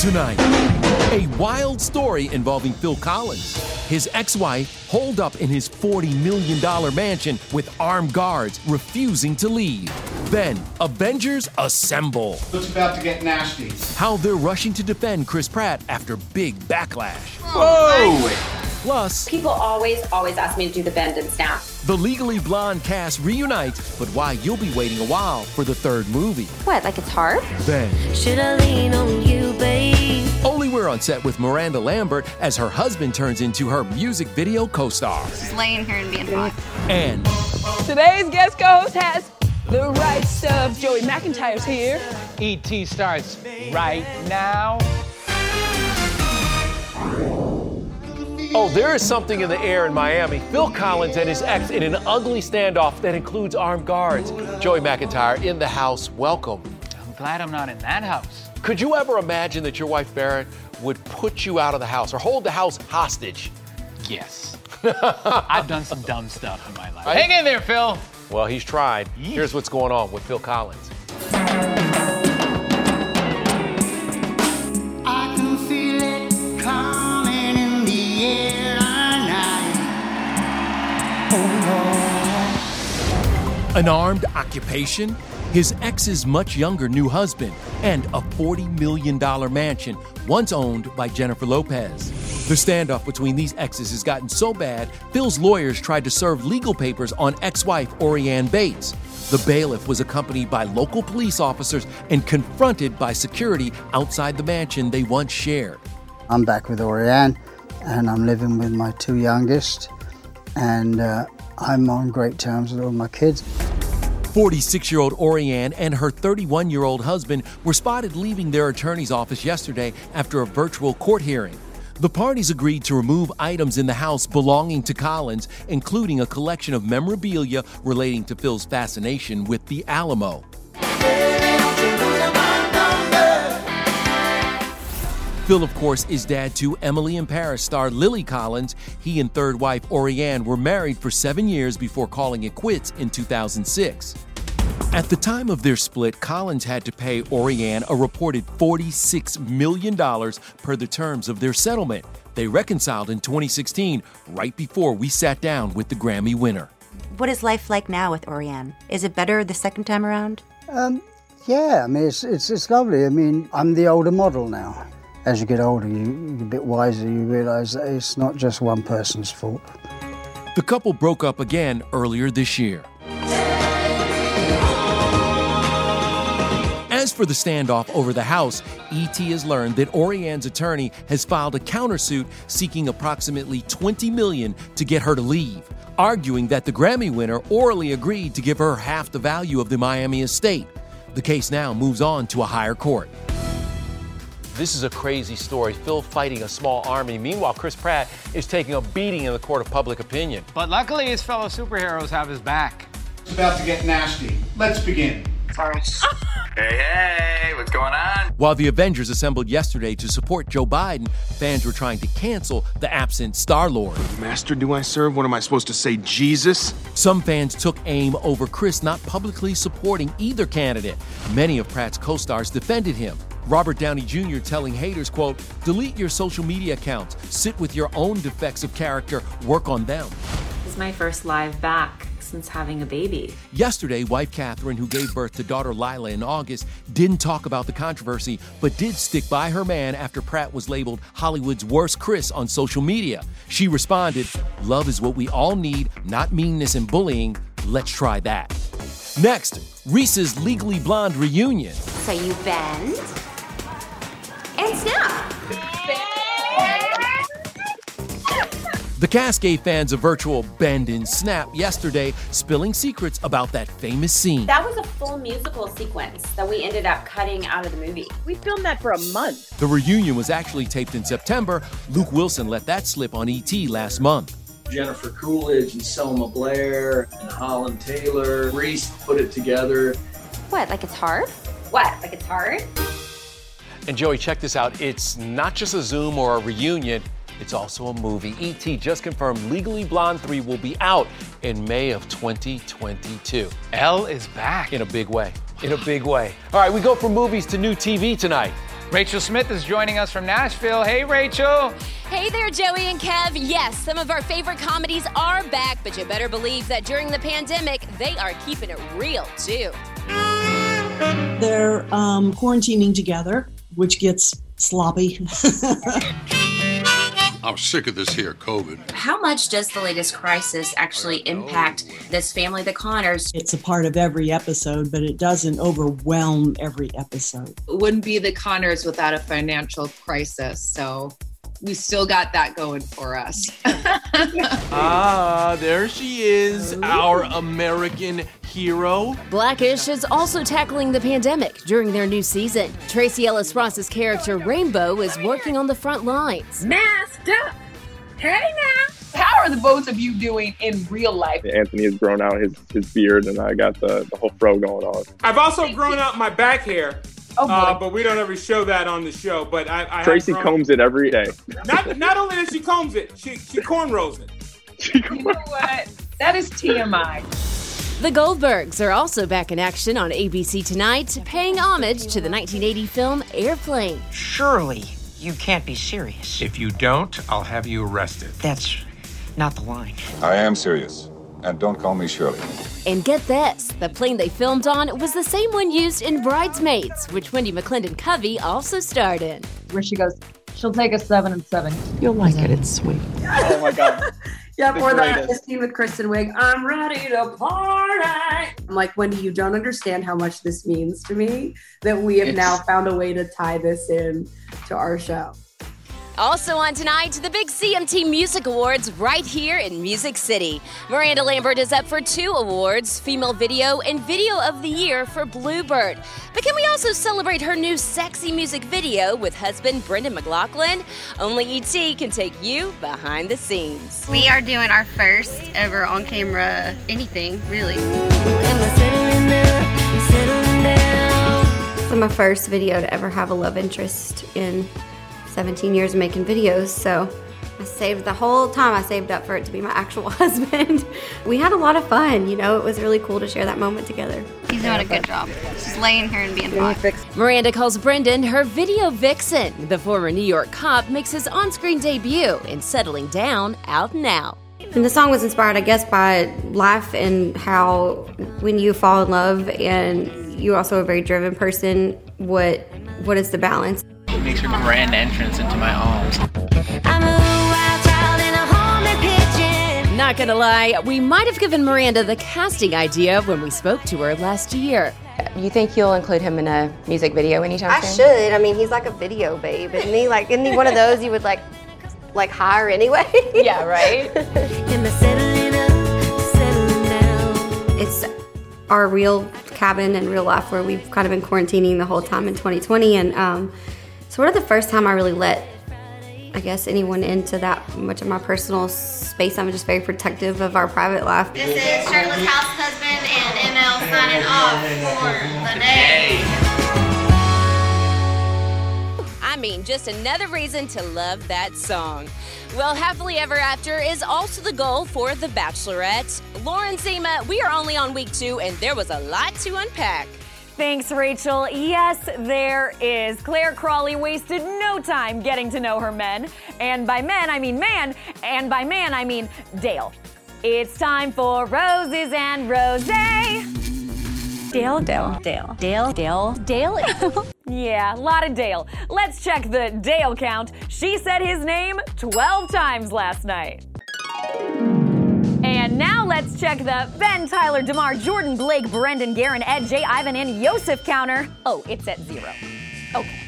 Tonight, a wild story involving Phil Collins. His ex wife holed up in his $40 million mansion with armed guards refusing to leave. Then, Avengers assemble. Looks about to get nasty. How they're rushing to defend Chris Pratt after big backlash. Oh, Whoa! Plus, People always, always ask me to do the bend and snap. the Legally Blonde cast reunites, but why you'll be waiting a while for the third movie. What, like it's hard? Then, Should I lean on you, babe? only we're on set with Miranda Lambert as her husband turns into her music video co star. Just laying here and being hot. And Today's guest co-host has the right stuff. Joey McIntyre's here. ET starts right now. Oh, there is something in the air in Miami. Phil Collins and his ex in an ugly standoff that includes armed guards. Joey McIntyre in the house. Welcome. I'm glad I'm not in that house. Could you ever imagine that your wife Barrett would put you out of the house or hold the house hostage? Yes. I've done some dumb stuff in my life. Right. Hang in there, Phil. Well, he's tried. Here's what's going on with Phil Collins. I can feel it coming in the air oh, An armed occupation, his ex's much younger new husband, and a $40 million mansion once owned by Jennifer Lopez. The standoff between these exes has gotten so bad, Phil's lawyers tried to serve legal papers on ex wife Orianne Bates. The bailiff was accompanied by local police officers and confronted by security outside the mansion they once shared. I'm back with Orianne and I'm living with my two youngest, and uh, I'm on great terms with all my kids. 46 year old Orianne and her 31 year old husband were spotted leaving their attorney's office yesterday after a virtual court hearing. The parties agreed to remove items in the house belonging to Collins, including a collection of memorabilia relating to Phil's fascination with the Alamo. Phil, of course, is dad to Emily in Paris star Lily Collins. He and third wife Orianne were married for seven years before calling it quits in 2006. At the time of their split, Collins had to pay Orianne a reported $46 million per the terms of their settlement. They reconciled in 2016, right before we sat down with the Grammy winner. What is life like now with Orianne? Is it better the second time around? Um, Yeah, I mean, it's, it's, it's lovely. I mean, I'm the older model now. As you get older, you, you're a bit wiser, you realise that it's not just one person's fault. The couple broke up again earlier this year. As for the standoff over the house, ET has learned that Orianne's attorney has filed a countersuit seeking approximately 20 million to get her to leave, arguing that the Grammy winner orally agreed to give her half the value of the Miami estate. The case now moves on to a higher court. This is a crazy story. Phil fighting a small army. Meanwhile, Chris Pratt is taking a beating in the court of public opinion. But luckily, his fellow superheroes have his back. It's about to get nasty. Let's begin. Sorry. hey, hey, what's going on? While the Avengers assembled yesterday to support Joe Biden, fans were trying to cancel the absent Star Lord. Master, do I serve? What am I supposed to say, Jesus? Some fans took aim over Chris not publicly supporting either candidate. Many of Pratt's co stars defended him. Robert Downey Jr. telling haters, quote, delete your social media accounts, sit with your own defects of character, work on them. This is my first live back since having a baby. Yesterday, wife Katherine, who gave birth to daughter Lyla in August, didn't talk about the controversy, but did stick by her man after Pratt was labeled Hollywood's worst Chris on social media. She responded, Love is what we all need, not meanness and bullying. Let's try that. Next, Reese's Legally Blonde reunion. So you bend and snap. The cast gave fans a virtual bend and snap yesterday, spilling secrets about that famous scene. That was a full musical sequence that we ended up cutting out of the movie. We filmed that for a month. The reunion was actually taped in September. Luke Wilson let that slip on ET last month. Jennifer Coolidge and Selma Blair and Holland Taylor. Reese put it together. What, like it's hard? What, like it's hard? And Joey, check this out. It's not just a Zoom or a reunion. It's also a movie. E.T. just confirmed Legally Blonde 3 will be out in May of 2022. Elle is back. In a big way. In a big way. All right, we go from movies to new TV tonight. Rachel Smith is joining us from Nashville. Hey, Rachel. Hey there, Joey and Kev. Yes, some of our favorite comedies are back, but you better believe that during the pandemic, they are keeping it real, too. They're um, quarantining together, which gets sloppy. I'm sick of this here COVID. How much does the latest crisis actually impact this family, the Connors? It's a part of every episode, but it doesn't overwhelm every episode. It wouldn't be the Connors without a financial crisis. So we still got that going for us. ah, there she is, our American hero. Blackish is also tackling the pandemic during their new season. Tracee Ellis Ross's character Rainbow is working on the front lines. Masked up. Hey now. How are the both of you doing in real life? Anthony has grown out his, his beard, and I got the, the whole fro going on. I've also grown out my back hair. Oh, uh, but we don't ever show that on the show. But I, I Tracee combs it every day. Not not only does she combs it, she she cornrows it. You know what? That is TMI. The Goldbergs are also back in action on ABC tonight, paying homage to the 1980 film Airplane. Surely you can't be serious. If you don't, I'll have you arrested. That's not the line. I am serious. And don't call me Shirley. And get this the plane they filmed on was the same one used in Bridesmaids, which Wendi McLendon-Covey also starred in. Where she goes, she'll take a seven and seven. You'll like it, it's sweet. Oh my God. Yeah, for The or that scene with Kristen Wiig. I'm ready to party. I'm like, Wendy, you don't understand how much this means to me that we have It's- now found a way to tie this in to our show. Also on tonight, the big CMT Music Awards right here in Music City. Miranda Lambert is up for two awards Female Video and Video of the Year for Bluebird. But can we also celebrate her new sexy music video with husband Brendan McLoughlin? Only ET can take you behind the scenes. We are doing our first ever on camera anything, really. This is my first video to ever have a love interest in 17 years of making videos, so I saved the whole time I saved up for it to be my actual husband. we had a lot of fun, you know, it was really cool to share that moment together. He's doing a good job. Just laying here and being hot. Miranda calls Brendan her video vixen. The former New York cop makes his on screen debut in Settling Down Out Now. And the song was inspired, I guess, by life and how when you fall in love and you're also a very driven person. What what is the balance? It makes your grand entrance into my arms. Not gonna lie, we might have given Miranda the casting idea when we spoke to her last year. You think you'll include him in a music video anytime I soon? should. I mean, he's like a video babe, isn't he? Like, isn't he one of those you would like, like hire anyway? Yeah, right? it's our real cabin and real life where we've kind of been quarantining the whole time in 2020, and um, sort of the first time I really let, I guess, anyone into that much of my personal space. I'm just very protective of our private life. This is Shirley's house husband and ML signing off for the day. I mean, just another reason to love that song. Well, Happily Ever After is also the goal for The Bachelorette. Lauren Zima, we are only on week two, and there was a lot to unpack. Thanks, Rachel. Yes, there is. Clare Crawley wasted no time getting to know her men. And by men, I mean man. And by man, I mean Dale. It's time for Roses and Rose. Dale, Dale, Dale, Dale, Dale, Dale. yeah, a lot of Dale. Let's check the Dale count. She said his name 12 times last night. And now let's check the Ben, Tyler, DeMar, Jordan, Blake, Brendan, Garin, Ed, Jay, Ivan, and Yosef counter. Oh, it's at zero. Okay.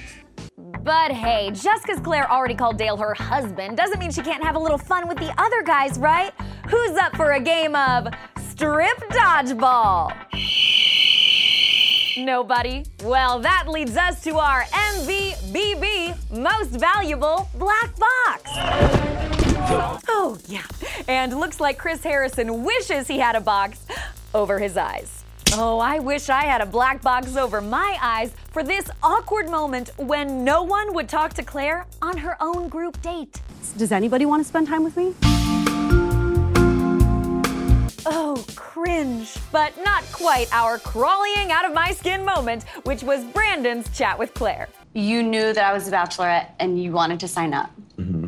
But hey, just because Clare already called Dale her husband doesn't mean she can't have a little fun with the other guys, right? Who's up for a game of strip dodgeball? Nobody. Well, that leads us to our MVBB, most valuable black box. Oh, yeah. And looks like Chris Harrison wishes he had a box over his eyes. Oh, I wish I had a black box over my eyes for this awkward moment when no one would talk to Clare on her own group date. Does anybody want to spend time with me? Oh, cringe. But not quite our crawling out of my skin moment, which was Brandon's chat with Clare. You knew that I was a bachelorette and you wanted to sign up. Mm-hmm.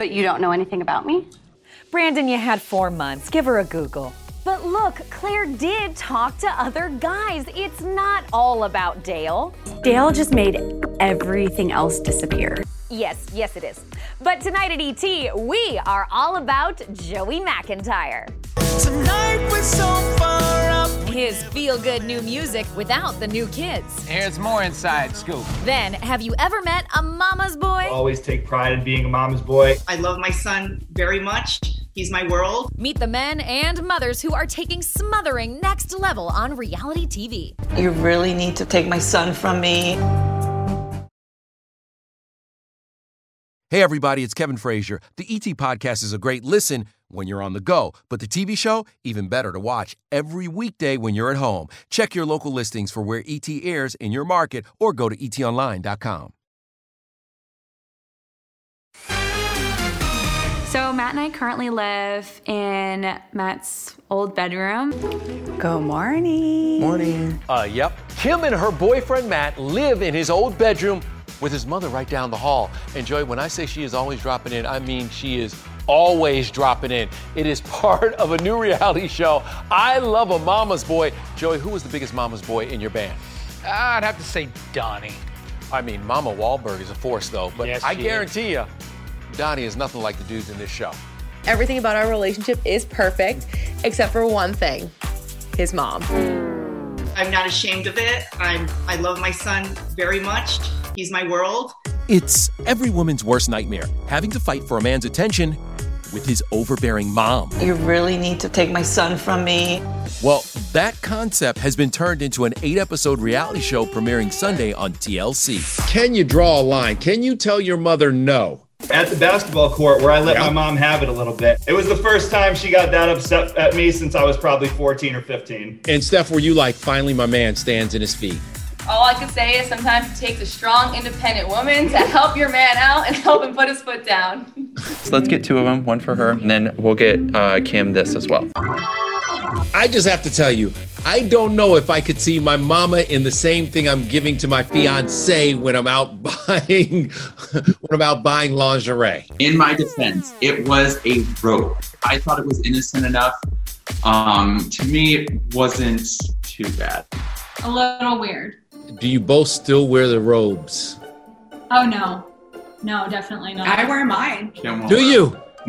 But you don't know anything about me? Brandon, you had four months. Give her a Google. But look, Clare did talk to other guys. It's not all about Dale. Dale just made everything else disappear. Yes, yes, it is. But tonight at ET, we are all about Joey McIntyre. Tonight we're so far up. His feel good new music without the new kids. Here's more inside scoop. Then, have you ever met a mama's boy? Always take pride in being a mama's boy. I love my son very much. He's my world. Meet the men and mothers who are taking smothering next level on reality TV. You really need to take my son from me. Hey, everybody, it's Kevin Frazier. The ET Podcast is a great listen when you're on the go, but the TV show, even better to watch every weekday when you're at home. Check your local listings for where ET airs in your market or go to etonline.com. So Matt and I currently live in Matt's old bedroom. Good morning. Morning. Uh, yep. Kim and her boyfriend Matt live in his old bedroom with his mother right down the hall. And Joy, when I say she is always dropping in, I mean she is always dropping in. It is part of a new reality show. I love a mama's boy. Joy, who was the biggest mama's boy in your band? I'd have to say Donnie. I mean, Mama Wahlberg is a force, though. But Yes, I she guarantee you, Donnie is nothing like the dudes in this show. Everything about our relationship is perfect, except for one thing his mom. I'm not ashamed of it. I'm I love my son very much. He's my world. It's every woman's worst nightmare having to fight for a man's attention with his overbearing mom. You really need to take my son from me. Well, that concept has been turned into an eight episode reality show premiering Sunday on TLC. Can you draw a line? Can you tell your mother no? At the basketball court where I let my mom have it a little bit. It was the first time she got that upset at me since I was probably 14 or 15. And Steph, were you like, finally my man stands in his feet? All I can say is sometimes it takes a strong, independent woman to help your man out and help him put his foot down. So let's get two of them, one for her, and then we'll get uh, Kim this as well. I just have to tell you, I don't know if I could see my mama in the same thing I'm giving to my fiance when I'm out buying when I'm out buying lingerie. In my defense, it was a rope. I thought it was innocent enough. Um, to me, it wasn't too bad. A little weird. Do you both still wear the robes? Oh no. No, definitely not. I wear mine. Do you?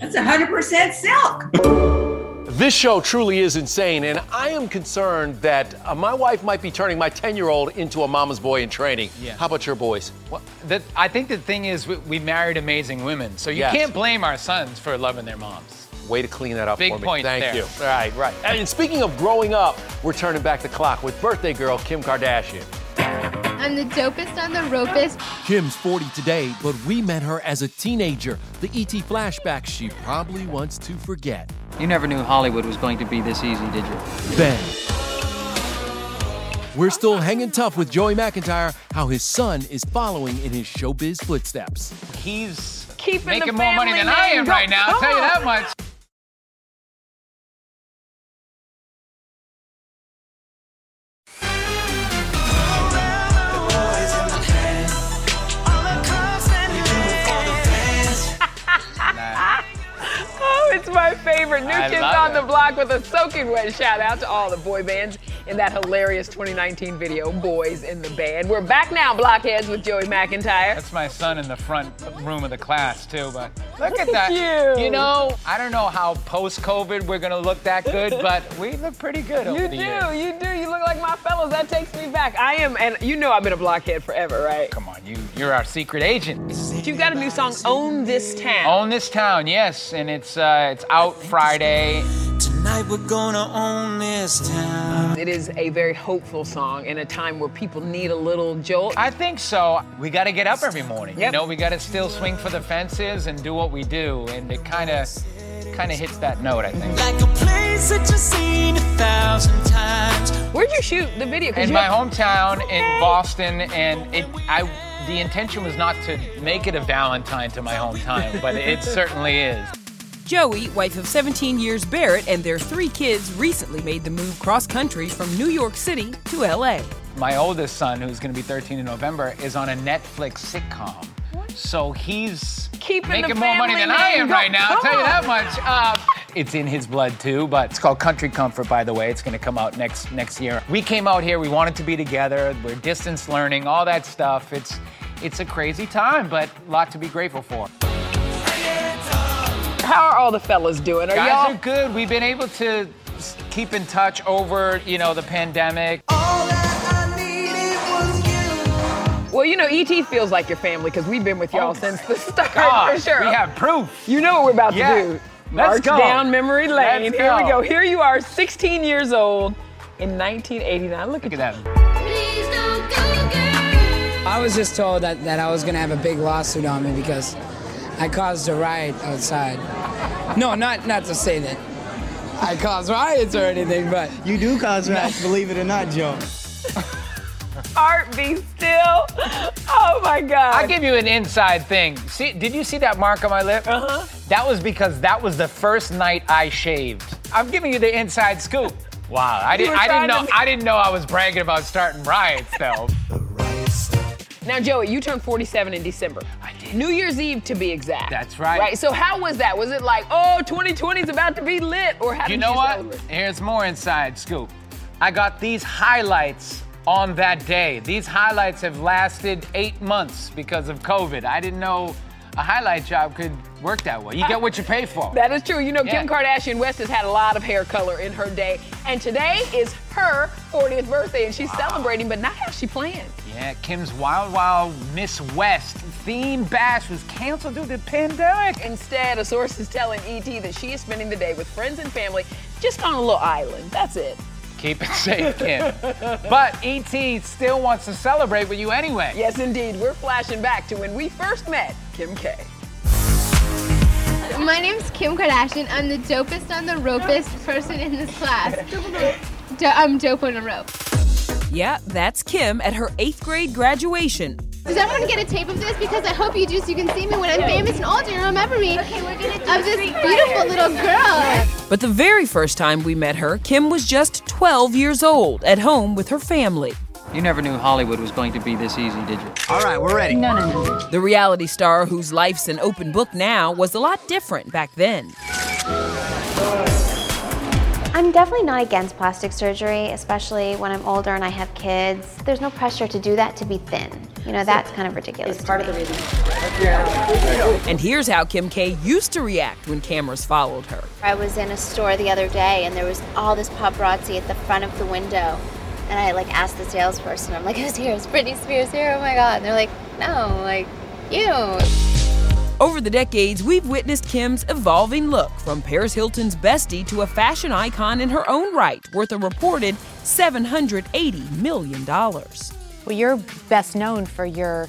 That's 100% silk. This show truly is insane, and I am concerned that uh, my wife might be turning my 10 year old into a mama's boy in training. Yeah. How about your boys? Well, that, I think the thing is, we, we married amazing women, so you Yes. can't blame our sons for loving their moms. Way to clean that up Big for me. point Thank there. you. Right, right. And speaking of growing up, we're turning back the clock with birthday girl Kim Kardashian. I'm the dopest on the ropest. Kim's 40 today, but we met her as a teenager. The ET flashback she probably wants to forget. You never knew Hollywood was going to be this easy, did you? Then, we're still hanging tough with Joey McIntyre, how his son is following in his showbiz footsteps. He's Keeping making the more money family than I am right now, I'll tell you that much. My favorite. New I Kids on it. the Block with a soaking wet shout out to all the boy bands in that hilarious 2019 video, Boys in the Band. We're back now, Blockheads, with Joey McIntyre. That's my son in the front room of the class too, but look Look at at that. you. you. know, I don't know how post-COVID we're gonna look that good, but we look pretty good over You the do, years. you do. You look like my fellows. That takes me back. I am, and you know I've been a blockhead forever, right? Come on, you you're our secret agent. You've got a new song, Own This Town. Own this town, yes, and it's uh, it's out Friday. Tonight we're gonna own this town. It is a very hopeful song in a time where people need a little jolt. I think so. We got to get up every morning. Yep. You know, we got to still swing for the fences and do what we do, and it kind of kind of hits that note, I think. Like a place that you've seen a thousand times. Where'd you shoot the video? in my have- hometown in Boston, and it I the intention was not to make it a Valentine to my hometown, but it certainly is. Joey, wife of 17 years Barrett, and their three kids recently made the move cross country from New York City to LA. My oldest son, who's going to be 13 in November, is on a Netflix sitcom. So he's Keeping making more money than I am right now, I'll tell you that much. Uh, it's in his blood too, but it's called Country Comfort, by the way. It's going to come out next next year. We came out here, we wanted to be together. We're distance learning, all that stuff. It's it's a crazy time, but a lot to be grateful for. How are all the fellas doing? Are Guys y'all are good. We've been able to keep in touch over, you know, the pandemic. Well, you know, ET feels like your family because we've been with y'all Oh since the start God, for sure. we have proof. You know what we're about Yeah. to do. Let's March go. down memory lane. Let's Here we go. go. Here you are, 16 years old in 1989. Look, Look at that. I was just told that, that I was gonna have a big lawsuit on me because I caused a riot outside. No, not not to say that I cause riots or anything, but You do cause riots, believe it or not, Joe. Art be still. Oh my God. I'll give you an inside thing. See, did you see that mark on my lip? Uh-huh. That was because that was the first night I shaved. I'm giving you the inside scoop. Wow, I You didn't. I didn't know. to I didn't know I was bragging about starting riots, though. Now, Joey, you turned 47 in December. I did. New Year's Eve, to be exact. That's right. Right. So, how was that? Was it like, oh, 2020 is about to be lit, or how you did know you what? celebrate? Here's more inside scoop. I got these highlights on that day. These highlights have lasted eight months because of COVID. I didn't know a highlight job could work that way. You get what you pay for. That is true. You know, Yeah. Kim Kardashian West has had a lot of hair color in her day, and today is her 40th birthday, and she's celebrating, but not how she planned. Yeah, Kim's Wild Wild Miss West theme bash was canceled due to the pandemic. Instead, a source is telling ET that she is spending the day with friends and family, just on a little island. That's it. Keep it safe, Kim. but ET still wants to celebrate with you anyway. Yes, indeed. We're flashing back to when we first met Kim K. My name's Kim Kardashian. I'm the dopest on the ropest person in this class. Do- I'm dope on a rope. Yeah, that's Kim at her eighth grade graduation. Does everyone get a tape of this? Because I hope you do so you can see me when I'm famous and older and remember me. Okay, we're gonna do Of this beautiful little girl. But the very first time we met her, Kim was just 12 years old at home with her family. You never knew Hollywood was going to be this easy, did you? All right, we're ready. No, no, no. The reality star whose life's an open book now was a lot different back then. I I'm definitely not against plastic surgery, especially when I'm older and I have kids. There's no pressure to do that to be thin. You know, that's kind of ridiculous. It's part of the reason. And here's how Kim K used to react when cameras followed her. I was in a store the other day and there was all this paparazzi at the front of the window. And I like asked the salesperson, I'm like, who's here? Is Britney Spears here? Oh my God. And they're like, no, like, you. Over the decades, we've witnessed Kim's evolving look from Paris Hilton's bestie to a fashion icon in her own right, worth a reported $780 million. Well, you're best known for your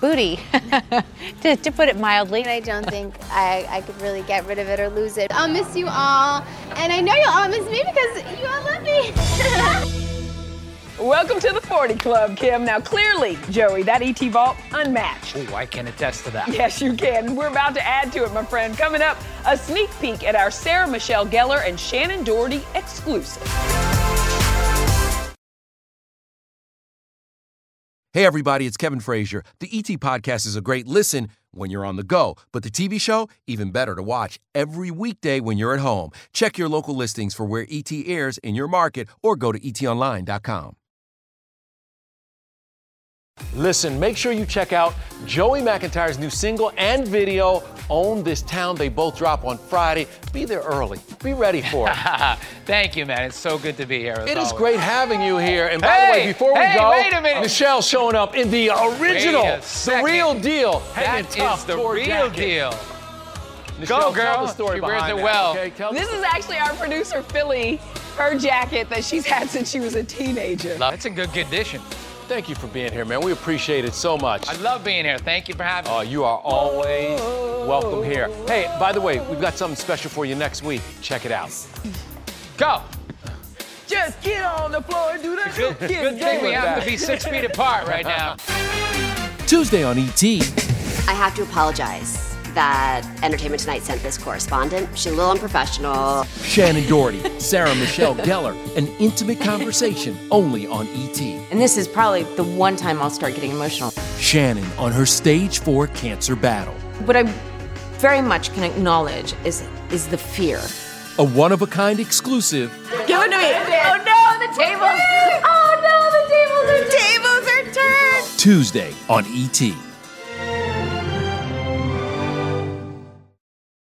booty, to, to put it mildly. I don't think I, I could really get rid of it or lose it. I'll miss you all. And I know you'll all miss me because you all love me. Welcome to the 40 Club, Kim. Now, clearly, Joey, that ET vault, unmatched. Oh, I can attest to that. Yes, you can. We're about to add to it, my friend. Coming up, a sneak peek at our Sarah Michelle Gellar and Shannen Doherty exclusive. Hey, everybody, it's Kevin Frazier. The ET Podcast is a great listen when you're on the go, but the TV show, even better to watch every weekday when you're at home. Check your local listings for where ET airs in your market or go to etonline.com. Listen, make sure you check out Joey McIntyre's new single and video, Own This Town. They both drop on Friday. Be there early. Be ready for it. Thank you, man. It's so good to be here. as It is always. great having you here. And by the way, before we hey, go, wait a minute. Michelle showing up in the original, Wait a the second. real deal. That hanging is tough the tour real jacket. deal. Michelle, Go, Tell girl. the story She wears it that, well. okay? This is actually our producer, Philly, her jacket that she's had since she was a teenager. That's in good condition. Thank you for being here, man. We appreciate it so much. I love being here. Thank you for having me. Uh, you are always welcome here. Hey, by the way, we've got something special for you next week. Check it out. Go. Just get on the floor and do the Good, good thing we have to be six feet apart right now. Tuesday on ET. I have to apologize that Entertainment Tonight sent this correspondent. She's a little unprofessional. Shannen Doherty, Sarah Michelle Gellar, an intimate conversation only on ET. And this is probably the one time I'll start getting emotional. Shannon on her stage four cancer battle. What I very much can acknowledge is is the fear. A one of a kind exclusive Give it to me. Oh no, the tables. Oh no, the tables are tables are turned. Tuesday on ET.